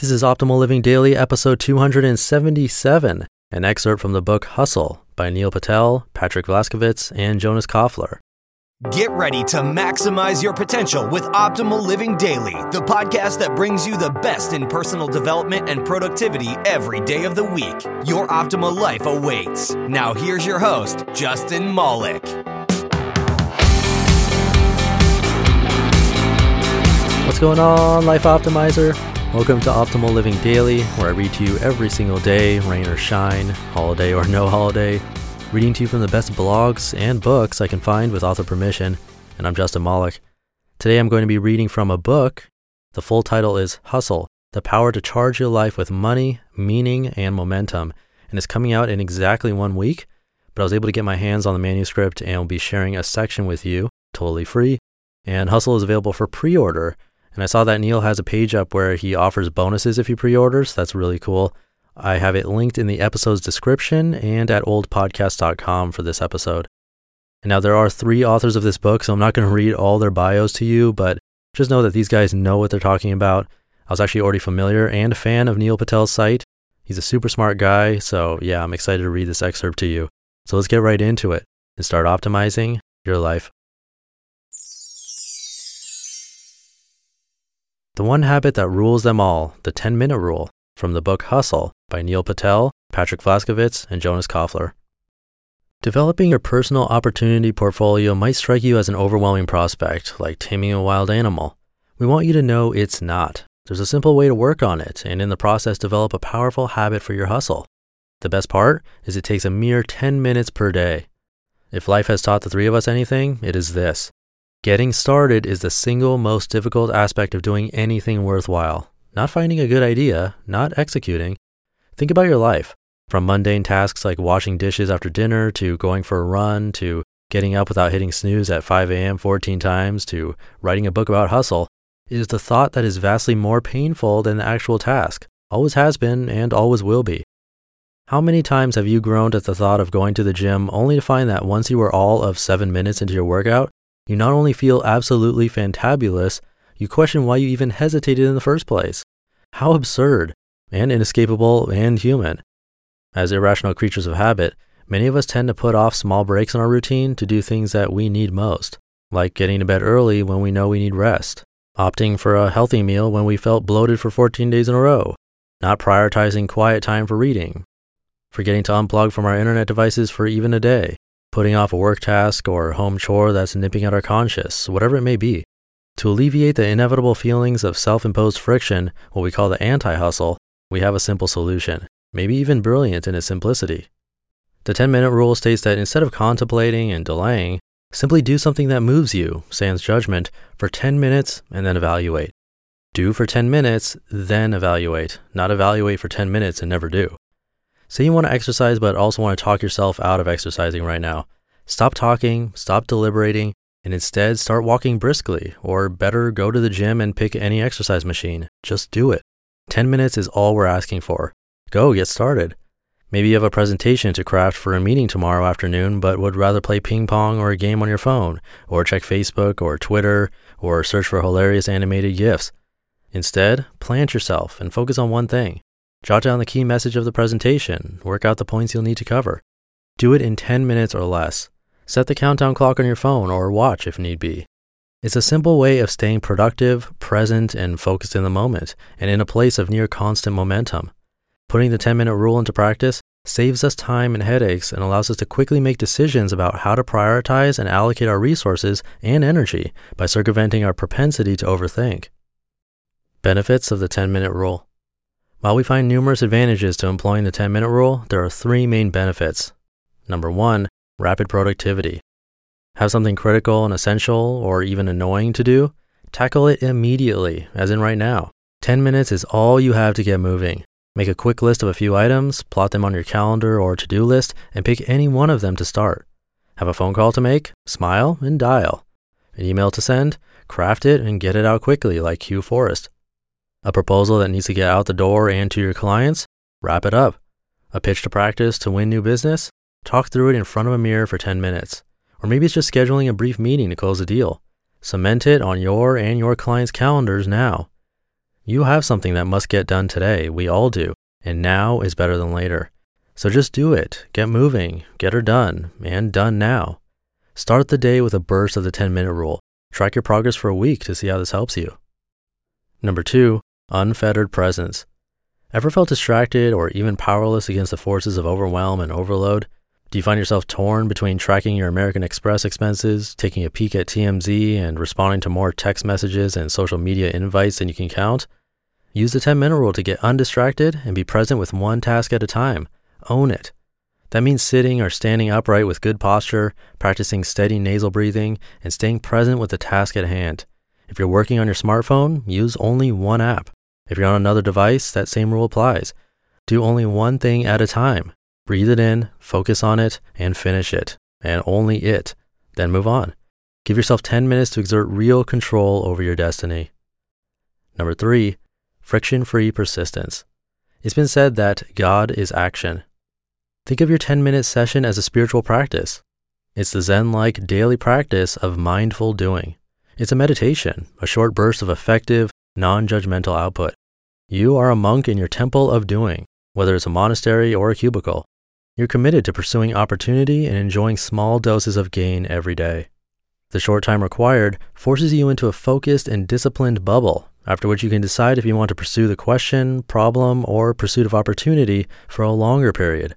This is Optimal Living Daily, episode 277, an excerpt from the book Hustle by Neil Patel, Patrick Vlaskovits, and Jonas Koffler. Get ready to maximize your potential with Optimal Living Daily, the podcast that brings you the best in personal development and productivity every day of the week. Your optimal life awaits. Now, here's your host, Justin Malik. What's going on, Life Optimizer? Welcome to Optimal Living Daily, where I read to you every single day, rain or shine, holiday or no holiday, reading to you from the best blogs and books I can find with author permission. And I'm Justin Malik. Today I'm going to be reading from a book. The full title is Hustle The Power to Charge Your Life with Money, Meaning, and Momentum. And it's coming out in exactly one week, but I was able to get my hands on the manuscript and will be sharing a section with you totally free. And Hustle is available for pre order. And I saw that Neil has a page up where he offers bonuses if you pre orders. That's really cool. I have it linked in the episode's description and at oldpodcast.com for this episode. And now there are three authors of this book, so I'm not going to read all their bios to you, but just know that these guys know what they're talking about. I was actually already familiar and a fan of Neil Patel's site. He's a super smart guy, so yeah, I'm excited to read this excerpt to you. So let's get right into it and start optimizing your life. The One Habit That Rules Them All, The 10 Minute Rule, from the book Hustle by Neil Patel, Patrick Vlaskovits, and Jonas Koffler. Developing your personal opportunity portfolio might strike you as an overwhelming prospect, like taming a wild animal. We want you to know it's not. There's a simple way to work on it, and in the process, develop a powerful habit for your hustle. The best part is it takes a mere 10 minutes per day. If life has taught the three of us anything, it is this Getting started is the single most difficult aspect of doing anything worthwhile. Not finding a good idea, not executing. Think about your life from mundane tasks like washing dishes after dinner to going for a run to getting up without hitting snooze at 5 a.m. 14 times to writing a book about hustle. Is the thought that is vastly more painful than the actual task. Always has been and always will be. How many times have you groaned at the thought of going to the gym only to find that once you were all of seven minutes into your workout, you not only feel absolutely fantabulous, you question why you even hesitated in the first place. How absurd, and inescapable, and human. As irrational creatures of habit, many of us tend to put off small breaks in our routine to do things that we need most, like getting to bed early when we know we need rest, opting for a healthy meal when we felt bloated for 14 days in a row, not prioritizing quiet time for reading, forgetting to unplug from our internet devices for even a day, putting off a work task or home chore that's nipping at our conscience, whatever it may be. To alleviate the inevitable feelings of self imposed friction, what we call the anti hustle, we have a simple solution, maybe even brilliant in its simplicity. The 10 minute rule states that instead of contemplating and delaying, simply do something that moves you, sans judgment, for 10 minutes and then evaluate. Do for 10 minutes, then evaluate, not evaluate for 10 minutes and never do. Say you want to exercise, but also want to talk yourself out of exercising right now. Stop talking, stop deliberating, and instead start walking briskly, or better, go to the gym and pick any exercise machine. Just do it. 10 minutes is all we're asking for. Go, get started. Maybe you have a presentation to craft for a meeting tomorrow afternoon, but would rather play ping pong or a game on your phone, or check Facebook or Twitter, or search for hilarious animated GIFs. Instead, plant yourself and focus on one thing. Jot down the key message of the presentation, work out the points you'll need to cover. Do it in 10 minutes or less. Set the countdown clock on your phone or watch if need be. It's a simple way of staying productive, present, and focused in the moment, and in a place of near constant momentum. Putting the 10 minute rule into practice saves us time and headaches and allows us to quickly make decisions about how to prioritize and allocate our resources and energy by circumventing our propensity to overthink. Benefits of the 10 minute rule. While we find numerous advantages to employing the 10 minute rule, there are three main benefits. Number one, rapid productivity. Have something critical and essential or even annoying to do? Tackle it immediately, as in right now. 10 minutes is all you have to get moving. Make a quick list of a few items, plot them on your calendar or to do list, and pick any one of them to start. Have a phone call to make? Smile and dial. An email to send? Craft it and get it out quickly, like Hugh Forrest. A proposal that needs to get out the door and to your clients? Wrap it up. A pitch to practice to win new business? Talk through it in front of a mirror for 10 minutes. Or maybe it's just scheduling a brief meeting to close a deal. Cement it on your and your client's calendars now. You have something that must get done today. We all do. And now is better than later. So just do it. Get moving. Get her done. And done now. Start the day with a burst of the 10 minute rule. Track your progress for a week to see how this helps you. Number two, unfettered presence. Ever felt distracted or even powerless against the forces of overwhelm and overload? Do you find yourself torn between tracking your American Express expenses, taking a peek at TMZ, and responding to more text messages and social media invites than you can count? Use the 10 minute rule to get undistracted and be present with one task at a time. Own it. That means sitting or standing upright with good posture, practicing steady nasal breathing, and staying present with the task at hand. If you're working on your smartphone, use only one app. If you're on another device, that same rule applies. Do only one thing at a time. Breathe it in, focus on it, and finish it, and only it. Then move on. Give yourself 10 minutes to exert real control over your destiny. Number three, friction free persistence. It's been said that God is action. Think of your 10 minute session as a spiritual practice. It's the Zen like daily practice of mindful doing. It's a meditation, a short burst of effective, non judgmental output. You are a monk in your temple of doing, whether it's a monastery or a cubicle. You're committed to pursuing opportunity and enjoying small doses of gain every day. The short time required forces you into a focused and disciplined bubble after which you can decide if you want to pursue the question, problem, or pursuit of opportunity for a longer period.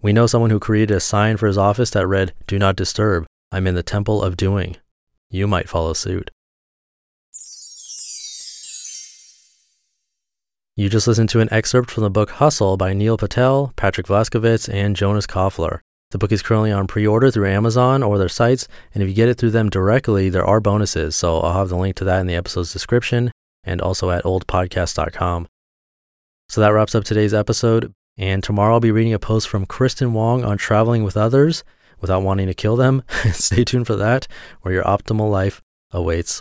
We know someone who created a sign for his office that read, Do not disturb, I'm in the temple of doing. You might follow suit. You just listened to an excerpt from the book Hustle by Neil Patel, Patrick Vlaskovits, and Jonas Koffler. The book is currently on pre order through Amazon or their sites, and if you get it through them directly, there are bonuses. So I'll have the link to that in the episode's description and also at oldpodcast.com. So that wraps up today's episode. And tomorrow I'll be reading a post from Kristen Wong on traveling with others without wanting to kill them. Stay tuned for that, where your optimal life awaits.